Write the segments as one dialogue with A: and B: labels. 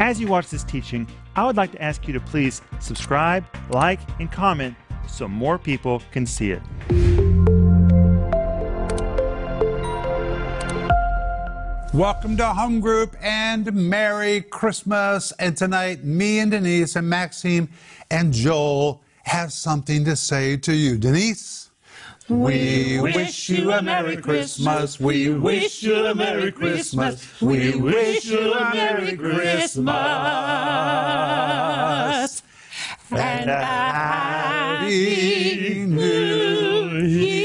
A: As you watch this teaching, I would like to ask you to please subscribe, like, and comment so more people can see it.
B: Welcome to Home Group and Merry Christmas. And tonight, me and Denise and Maxime and Joel have something to say to you. Denise?
C: We wish you a Merry Christmas. We wish you a Merry Christmas. We wish you a Merry Christmas. And a Happy New Year.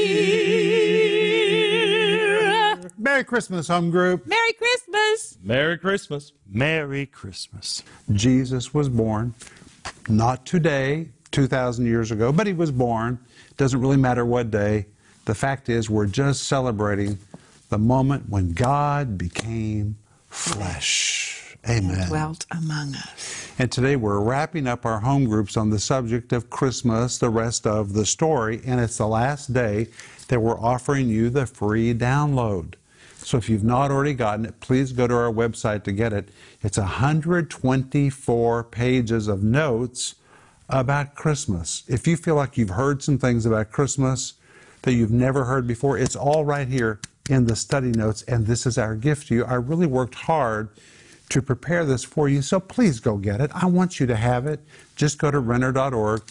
B: Merry Christmas, Home Group.
C: Merry Christmas.
D: Merry Christmas.
A: Merry Christmas.
B: Jesus was born, not today, 2,000 years ago, but he was born. Doesn't really matter what day. The fact is, we're just celebrating the moment when God became flesh. Amen.
C: Dwelt among us.
B: And today we're wrapping up our home groups on the subject of Christmas, the rest of the story, and it's the last day that we're offering you the free download. So if you've not already gotten it, please go to our website to get it. It's 124 pages of notes about Christmas. If you feel like you've heard some things about Christmas that you've never heard before, it's all right here in the study notes, and this is our gift to you. I really worked hard to prepare this for you, so please go get it. I want you to have it. Just go to renner.org.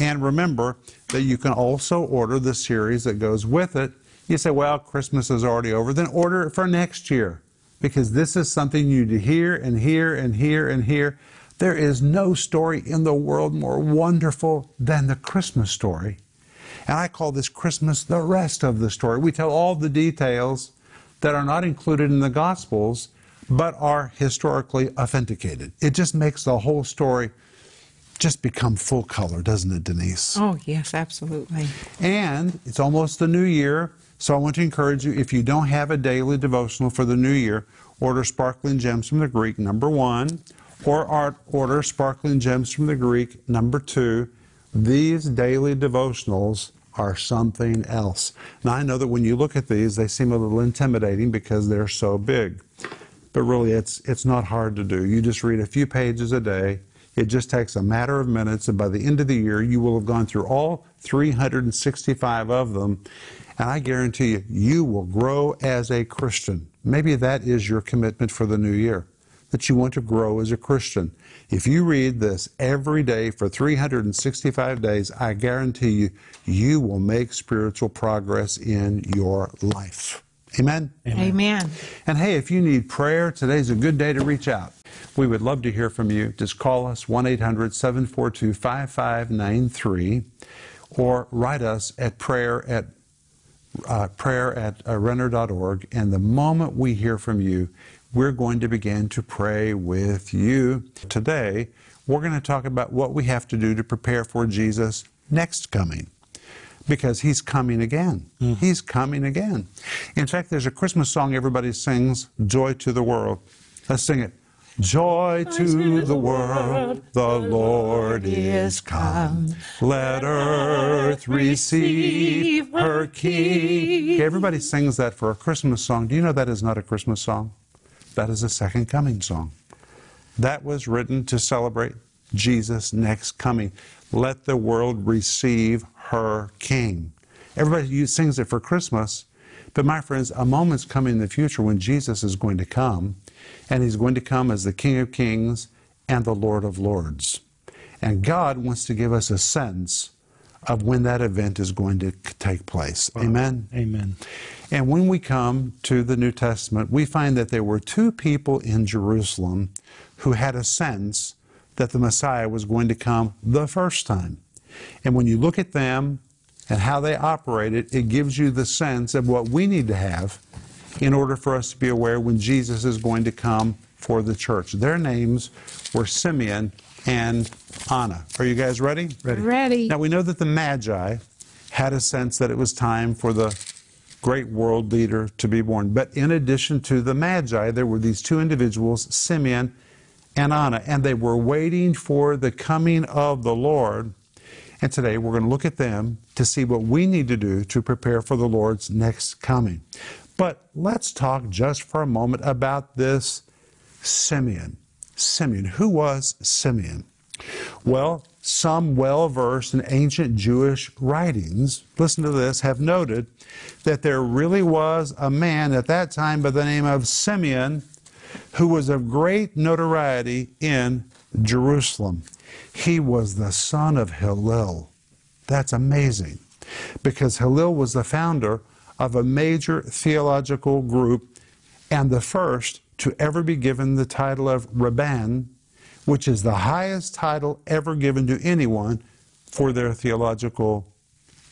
B: And remember that you can also order the series that goes with it. You say, well, Christmas is already over. Then order it for next year because this is something you need to hear and hear and hear and hear. There is no story in the world more wonderful than the Christmas story. And I call this Christmas the rest of the story. We tell all the details that are not included in the Gospels, but are historically authenticated. It just makes the whole story just become full color, doesn't it, Denise?
C: Oh, yes, absolutely.
B: And it's almost the new year, so I want to encourage you if you don't have a daily devotional for the new year, order Sparkling Gems from the Greek, number one, or art, order Sparkling Gems from the Greek, number two. These daily devotionals are something else. Now, I know that when you look at these, they seem a little intimidating because they're so big. But really, it's, it's not hard to do. You just read a few pages a day. It just takes a matter of minutes, and by the end of the year, you will have gone through all 365 of them. And I guarantee you, you will grow as a Christian. Maybe that is your commitment for the new year, that you want to grow as a Christian. If you read this every day for 365 days, I guarantee you, you will make spiritual progress in your life. Amen?
C: Amen.
B: And hey, if you need prayer, today's a good day to reach out. We would love to hear from you. Just call us 1 800 742 5593 or write us at prayer at uh, prayer at uh, renner.org. And the moment we hear from you, we're going to begin to pray with you. Today, we're going to talk about what we have to do to prepare for Jesus' next coming. Because he's coming again. Hmm. He's coming again. In fact, there's a Christmas song everybody sings, Joy to the World. Let's sing it. Joy to the world, the Lord is come. Let earth receive her King. Okay, everybody sings that for a Christmas song. Do you know that is not a Christmas song? That is a second coming song. That was written to celebrate Jesus' next coming. Let the world receive her King. Everybody sings it for Christmas, but my friends, a moment's coming in the future when Jesus is going to come, and he's going to come as the King of Kings and the Lord of Lords. And God wants to give us a sense of when that event is going to take place. Amen?
A: Amen.
B: And when we come to the New Testament, we find that there were two people in Jerusalem who had a sense that the Messiah was going to come the first time. And when you look at them and how they operated, it gives you the sense of what we need to have in order for us to be aware when Jesus is going to come for the church. Their names were Simeon and Anna. Are you guys ready?
C: Ready.
B: Now we know that the Magi had a sense that it was time for the great world leader to be born. But in addition to the Magi, there were these two individuals, Simeon and Anna, and they were waiting for the coming of the Lord. And today we're going to look at them to see what we need to do to prepare for the Lord's next coming. But let's talk just for a moment about this Simeon. Simeon. Who was Simeon? Well, some well versed in ancient Jewish writings, listen to this, have noted that there really was a man at that time by the name of Simeon who was of great notoriety in Jerusalem. He was the son of Hillel. That's amazing because Hillel was the founder of a major theological group and the first to ever be given the title of Rabban, which is the highest title ever given to anyone for their theological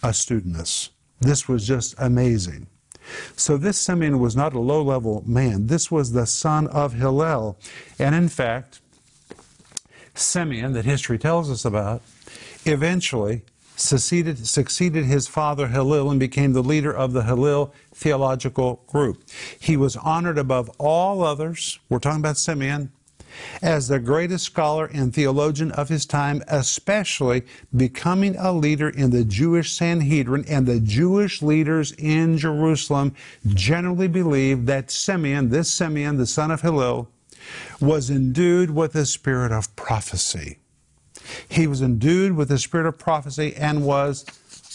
B: astuteness. This was just amazing. So this Simeon was not a low level man. This was the son of Hillel. And in fact, Simeon, that history tells us about, eventually succeeded, succeeded his father Hillel and became the leader of the Hillel theological group. He was honored above all others, we're talking about Simeon, as the greatest scholar and theologian of his time, especially becoming a leader in the Jewish Sanhedrin. And the Jewish leaders in Jerusalem generally believed that Simeon, this Simeon, the son of Hillel, was endued with the spirit of prophecy. He was endued with the spirit of prophecy and was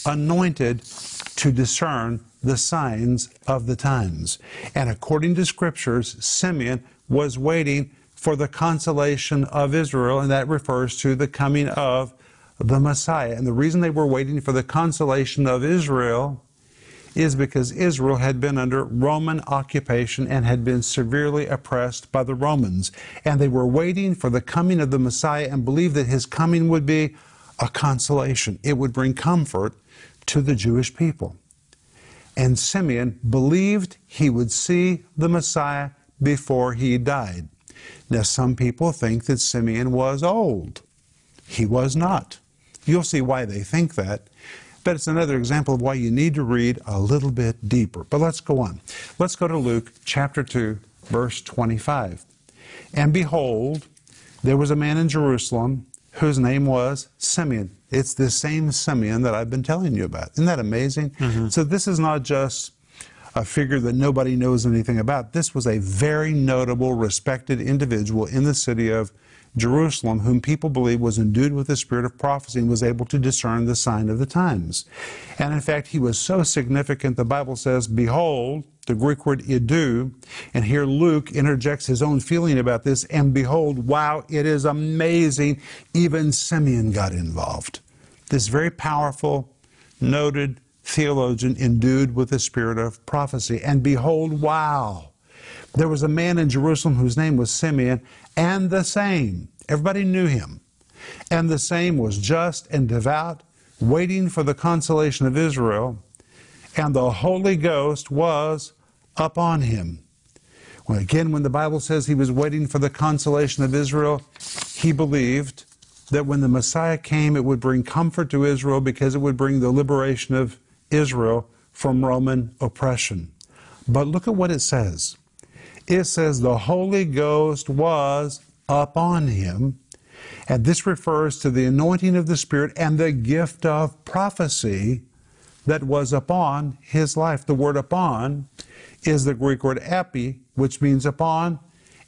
B: anointed to discern the signs of the times. And according to scriptures, Simeon was waiting for the consolation of Israel, and that refers to the coming of the Messiah. And the reason they were waiting for the consolation of Israel is because Israel had been under Roman occupation and had been severely oppressed by the Romans. And they were waiting for the coming of the Messiah and believed that his coming would be a consolation. It would bring comfort to the Jewish people. And Simeon believed he would see the Messiah before he died. Now, some people think that Simeon was old. He was not. You'll see why they think that. But it's another example of why you need to read a little bit deeper. But let's go on. Let's go to Luke chapter 2, verse 25. And behold, there was a man in Jerusalem whose name was Simeon. It's the same Simeon that I've been telling you about. Isn't that amazing? Mm-hmm. So this is not just a figure that nobody knows anything about. This was a very notable, respected individual in the city of Jerusalem, whom people believe was endued with the spirit of prophecy and was able to discern the sign of the times. And in fact, he was so significant, the Bible says, Behold, the Greek word idou, and here Luke interjects his own feeling about this, and behold, wow, it is amazing, even Simeon got involved. This very powerful, noted theologian endued with the spirit of prophecy. And behold, wow, there was a man in Jerusalem whose name was Simeon, and the same, everybody knew him, and the same was just and devout, waiting for the consolation of Israel, and the Holy Ghost was upon him. Well, again, when the Bible says he was waiting for the consolation of Israel, he believed that when the Messiah came, it would bring comfort to Israel because it would bring the liberation of Israel from Roman oppression. But look at what it says it says the Holy Ghost was upon him. And this refers to the anointing of the Spirit and the gift of prophecy that was upon his life. The word upon is the Greek word epi, which means upon.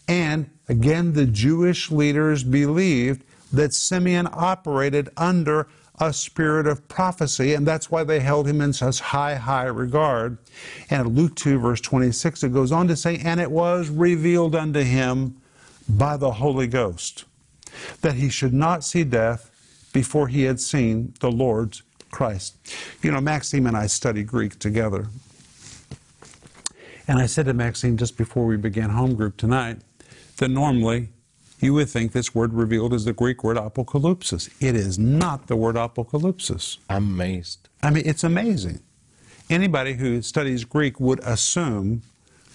B: And again, the Jewish leaders believed that Simeon operated under a spirit of prophecy, and that's why they held him in such high, high regard. And Luke 2, verse 26, it goes on to say, And it was revealed unto him by the Holy Ghost that he should not see death before he had seen the Lord's Christ. You know, Maxime and I study Greek together. And I said to Maxime just before we began home group tonight that normally you would think this word revealed is the Greek word apocalypsis. It is not the word apocalypsis.
D: I'm amazed.
B: I mean, it's amazing. Anybody who studies Greek would assume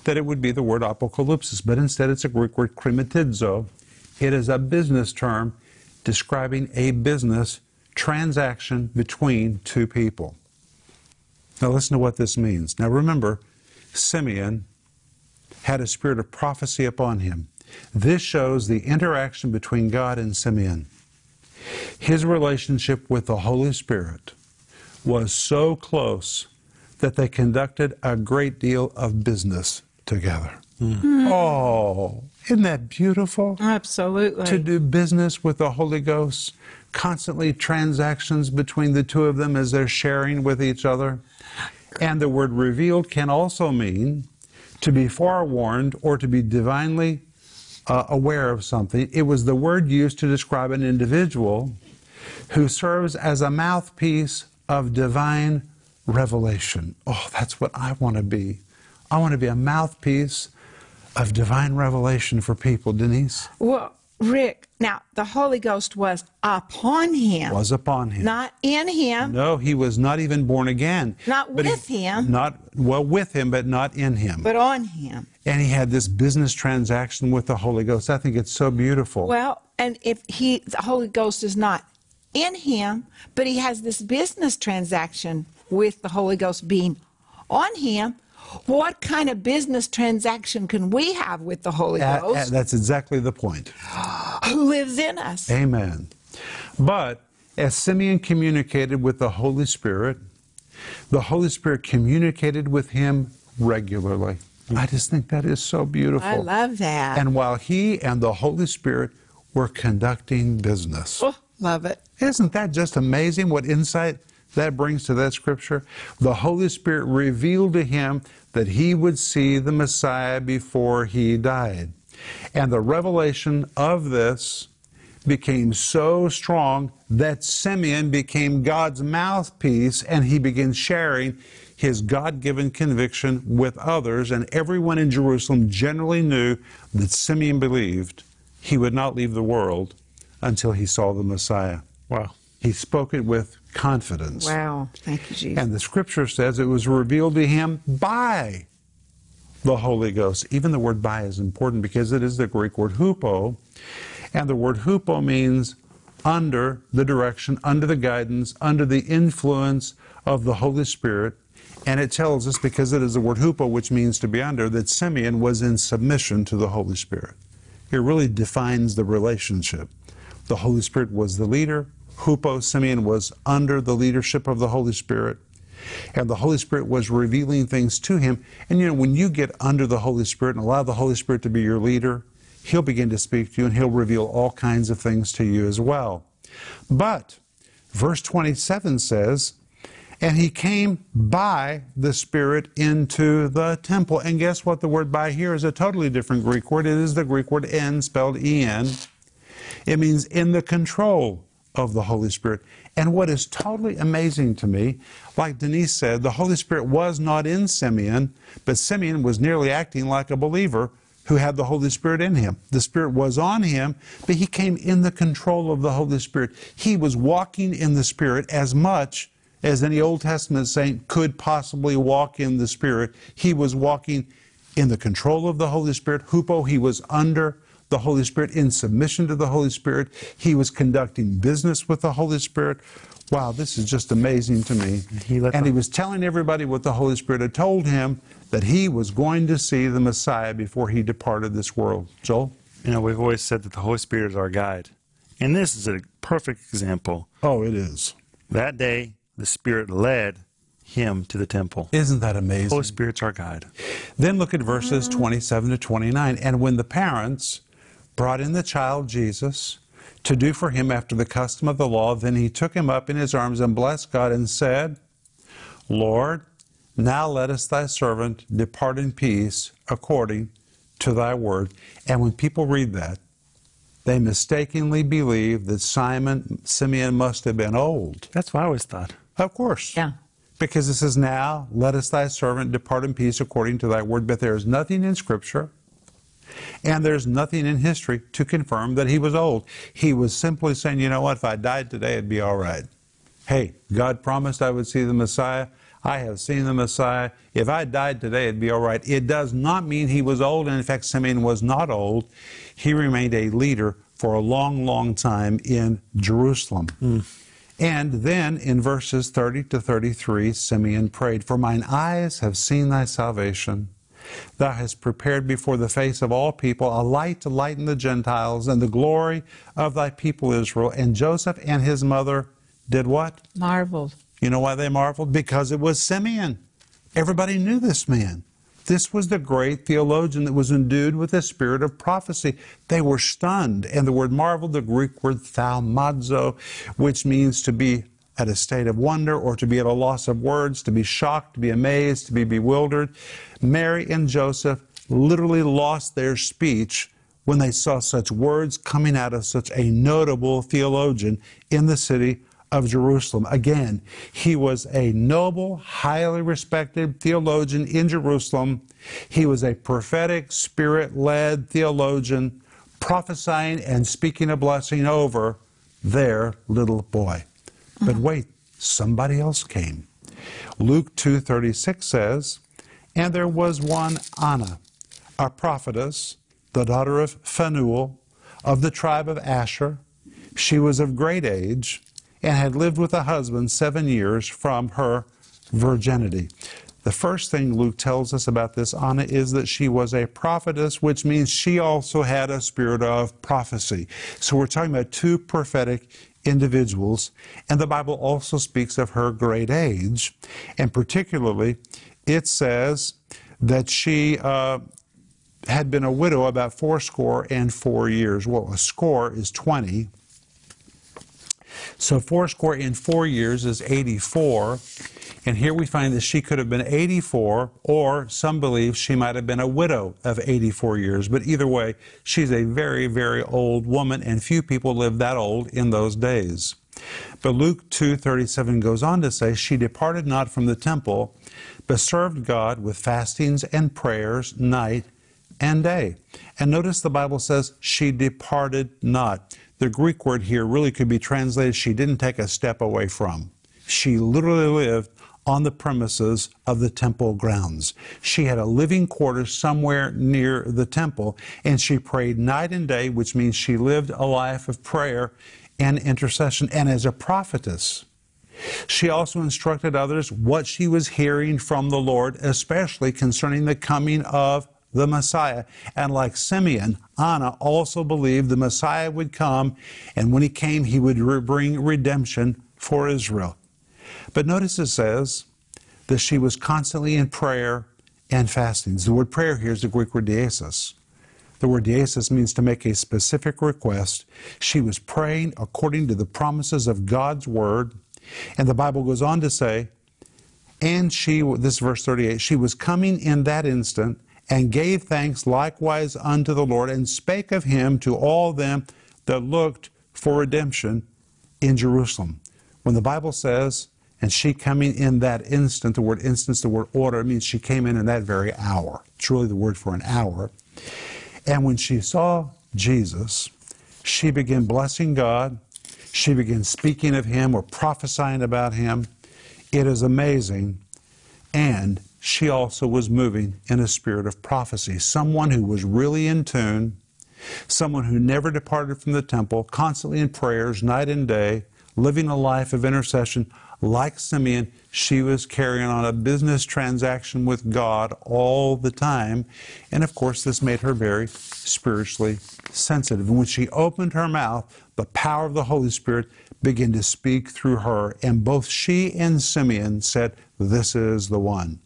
B: that it would be the word apocalypsis, but instead it's a Greek word krimatidzo. It is a business term describing a business transaction between two people. Now listen to what this means. Now remember, Simeon had a spirit of prophecy upon him. This shows the interaction between God and Simeon. His relationship with the Holy Spirit was so close that they conducted a great deal of business together. Mm. Oh, Isn't that beautiful?
D: Absolutely.
B: To do business with the Holy Ghost, constantly transactions between the two of them as they're sharing with each other. And the word revealed can also mean to be forewarned or to be divinely uh, aware of something. It was the word used to describe an individual who serves as a mouthpiece of divine revelation. Oh, that's what I want to be. I want to be a mouthpiece of divine revelation for people, Denise.
D: Well, Rick, now the Holy Ghost was upon him.
B: Was upon him.
D: Not in him.
B: No, he was not even born again.
D: Not
B: But
D: with
B: he-
D: him.
B: Not well with him, but not in him.
D: But on him.
B: and he had this business transaction with the Holy Ghost. I think it's so beautiful.
D: Well, and if he, the Holy Ghost is not in him, but he has this business transaction with the Holy Ghost being on him, what kind of business transaction can we have with the Holy Ghost
B: that's exactly the point.
D: who lives in us?
B: Amen. But as Simeon communicated with the Holy Spirit, the Holy Spirit communicated with him regularly. I just think that is so beautiful.
D: I love that.
B: And while he and the Holy Spirit were conducting business.
D: Oh, love it.
B: Isn't that just amazing what insight that brings to that scripture? The Holy Spirit revealed to him that he would see the Messiah before he died. And the revelation of this became so strong that Simeon became God's mouthpiece and he began sharing his God given conviction with others. And everyone in Jerusalem generally knew that Simeon believed he would not leave the world until he saw the Messiah.
A: Wow.
B: He spoke it with confidence.
D: Wow. Thank you, Jesus.
B: And the scripture says it was revealed to him by the Holy Ghost. Even the word by is important because it is the Greek word hupo. And the word hupo means under the direction, under the guidance, under the influence of the Holy Spirit. And it tells us, because it is the word hupo, which means to be under, that Simeon was in submission to the Holy Spirit. It really defines the relationship. The Holy Spirit was the leader. Hupo, Simeon, was under the leadership of the Holy Spirit. And the Holy Spirit was revealing things to him. And you know, when you get under the Holy Spirit and allow the Holy Spirit to be your leader, He'll begin to speak to you and He'll reveal all kinds of things to you as well. But verse 27 says, and he came by the Spirit into the temple. And guess what? The word by here is a totally different Greek word. It is the Greek word en, spelled en. It means in the control of the Holy Spirit. And what is totally amazing to me, like Denise said, the Holy Spirit was not in Simeon, but Simeon was nearly acting like a believer who had the Holy Spirit in him. The Spirit was on him, but he came in the control of the Holy Spirit. He was walking in the Spirit as much as any Old Testament saint could possibly walk in the Spirit. He was walking in the control of the Holy Spirit. Hupo, he was under the Holy Spirit, in submission to the Holy Spirit. He was conducting business with the Holy Spirit. Wow, this is just amazing to me.
A: He
B: and
A: the-
B: he was telling everybody what the Holy Spirit had told him that he was going to see the Messiah before he departed this world. Joel?
A: You know, we've always said that the Holy Spirit is our guide. And this is a perfect example.
B: Oh, it is.
A: That day, the Spirit led him to the temple.
B: Isn't that amazing?
A: The Holy Spirit's our guide.
B: Then look at verses mm. 27 to 29. And when the parents brought in the child Jesus to do for him after the custom of the law, then he took him up in his arms and blessed God and said, Lord, now lettest thy servant depart in peace according to thy word. And when people read that, they mistakenly believe that Simon Simeon must have been old.
A: That's what I always thought.
B: Of course.
D: Yeah.
B: Because it says, Now let us thy servant depart in peace according to thy word. But there is nothing in Scripture and there's nothing in history to confirm that he was old. He was simply saying, You know what? If I died today, it'd be all right. Hey, God promised I would see the Messiah. I have seen the Messiah. If I died today, it'd be all right. It does not mean he was old. And in fact, Simeon was not old. He remained a leader for a long, long time in Jerusalem. Hmm. And then in verses 30 to 33, Simeon prayed, For mine eyes have seen thy salvation. Thou hast prepared before the face of all people a light to lighten the Gentiles and the glory of thy people Israel. And Joseph and his mother did what?
D: Marveled.
B: You know why they marveled? Because it was Simeon. Everybody knew this man. This was the great theologian that was endued with the spirit of prophecy. They were stunned. And the word marvel, the Greek word thaumazo, which means to be at a state of wonder or to be at a loss of words, to be shocked, to be amazed, to be bewildered. Mary and Joseph literally lost their speech when they saw such words coming out of such a notable theologian in the city of Jerusalem. Again, he was a noble, highly respected theologian in Jerusalem. He was a prophetic, spirit led theologian, prophesying and speaking a blessing over their little boy. But wait, somebody else came. Luke 2:36 says, "And there was one Anna, a prophetess, the daughter of Phanuel, of the tribe of Asher. She was of great age and had lived with a husband seven years from her virginity. The first thing Luke tells us about this Anna is that she was a prophetess, which means she also had a spirit of prophecy. So we're talking about two prophetic individuals, and the Bible also speaks of her great age, and particularly it says that she uh, had been a widow about fourscore and four years. Well, a score is 20. So fourscore in four years is 84. And here we find that she could have been 84, or some believe she might have been a widow of 84 years. But either way, she's a very, very old woman, and few people lived that old in those days. But Luke 2:37 goes on to say, "She departed not from the temple, but served God with fastings and prayers night and day." And notice the Bible says she departed not. The Greek word here really could be translated, she didn't take a step away from. She literally lived on the premises of the temple grounds. She had a living quarter somewhere near the temple, and she prayed night and day, which means she lived a life of prayer and intercession. And as a prophetess, she also instructed others what she was hearing from the Lord, especially concerning the coming of the Messiah. And like Simeon, Anna also believed the Messiah would come, and when he came, he would bring redemption for Israel. But notice it says that she was constantly in prayer and fasting. The word prayer here is the Greek word diesis. The word diesis means to make a specific request. She was praying according to the promises of God's word. And the Bible goes on to say, and she, this verse 38, she was coming in that instant and gave thanks likewise unto the Lord, and spake of him to all them that looked for redemption in Jerusalem. When the Bible says, and she coming in that instant, the word instance, the word order, means she came in in that very hour. Really the word for an hour. And when she saw Jesus, she began blessing God. She began speaking of him or prophesying about him. It is amazing. And she also was moving in a spirit of prophecy. Someone who was really in tune, someone who never departed from the temple, constantly in prayers, night and day, living a life of intercession. Like Simeon, she was carrying on a business transaction with God all the time. And of course, this made her very spiritually sensitive. And when she opened her mouth, the power of the Holy Spirit began to speak through her. And both she and Simeon said, This is the one.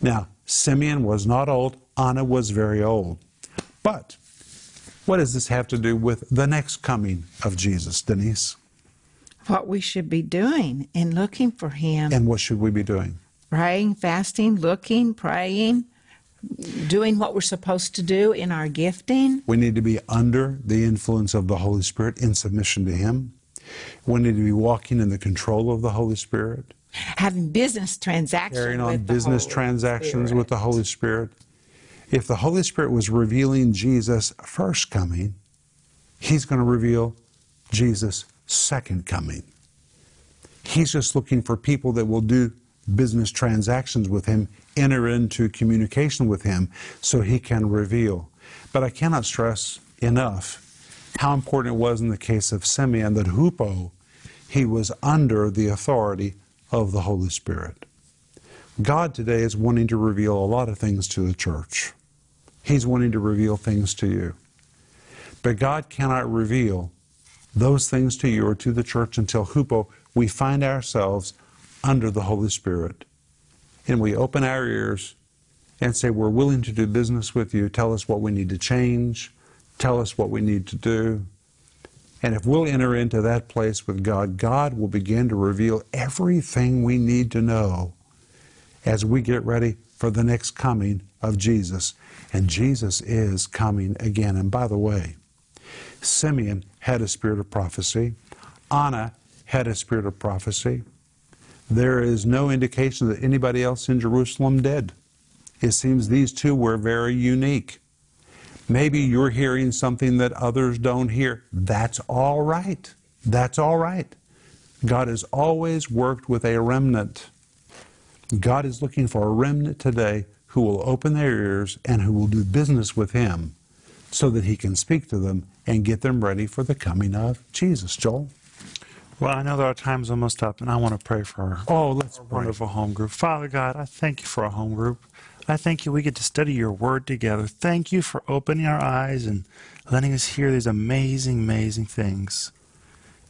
B: Now, Simeon was not old, Anna was very old. But what does this have to do with the next coming of Jesus, Denise?
D: What we should be doing in looking for him.
B: And what should we be doing?
D: Praying, fasting, looking, praying, doing what we're supposed to do in our gifting.
B: We need to be under the influence of the Holy Spirit in submission to Him. We need to be walking in the control of the Holy Spirit
D: having business transactions
B: carrying on business transactions Spirit. with the Holy Spirit. If the Holy Spirit was revealing Jesus' first coming, He's going to reveal Jesus' second coming. He's just looking for people that will do business transactions with Him, enter into communication with Him, so He can reveal. But I cannot stress enough how important it was in the case of Simeon that hupo, he was under the authority of the Holy Spirit. God today is wanting to reveal a lot of things to the church. He's wanting to reveal things to you. But God cannot reveal those things to you or to the church until hupo we find ourselves under the Holy Spirit. And we open our ears and say, We're willing to do business with you. Tell us what we need to change. Tell us what we need to do. And if we'll enter into that place with God, God will begin to reveal everything we need to know as we get ready for the next coming of Jesus. And Jesus is coming again. And by the way, Simeon had a spirit of prophecy. Anna had a spirit of prophecy. There is no indication that anybody else in Jerusalem did. It seems these two were very unique. Maybe you're hearing something that others don't hear. That's all right. That's all right. God has always worked with a remnant. God is looking for a remnant today who will open their ears and who will do business with Him so that He can speak to them and get them ready for the coming of Jesus. Joel?
A: Well, I know that our time's almost up, and I want to pray for our,
B: Oh, let's
A: our wonderful home group. Father God, I thank you for our home group. I thank you we get to study your word together. Thank you for opening our eyes and letting us hear these amazing, amazing things.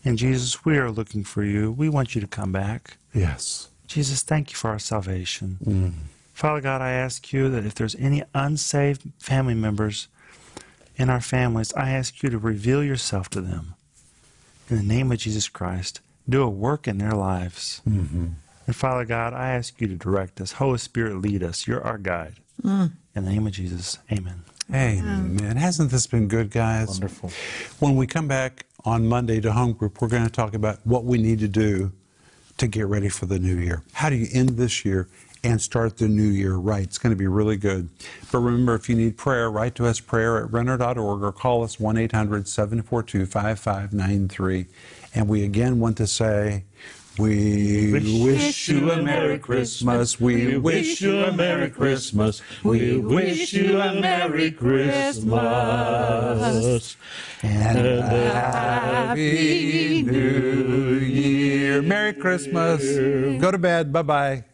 A: And Jesus, we are looking for you. We want you to come back.
B: Yes.
A: Jesus, thank you for our salvation.
B: Mm.
A: Father God, I ask you that if there's any unsaved family members in our families, I ask you to reveal yourself to them. In the name of Jesus Christ, do a work in their lives.
B: Mm-hmm.
A: And Father God, I ask you to direct us. Holy Spirit, lead us. You're our guide. In the name of Jesus, amen.
B: Amen. Hasn't this been good, guys?
A: Wonderful.
B: When we come back on Monday to home group, we're going to talk about what we need to do to get ready for the new year. How do you end this year and start the new year right? It's going to be really good. But remember, if you need prayer, write to us prayer at renner.org or call us 1 800 742 5593. And we again want to say, we wish you a Merry Christmas. We wish you a Merry Christmas.
C: We wish you a Merry Christmas.
B: And a Happy New Year. Merry Christmas. Go to bed. Bye bye.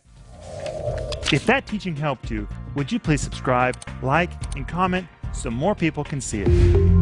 A: If that teaching helped you, would you please subscribe, like, and comment so more people can see it?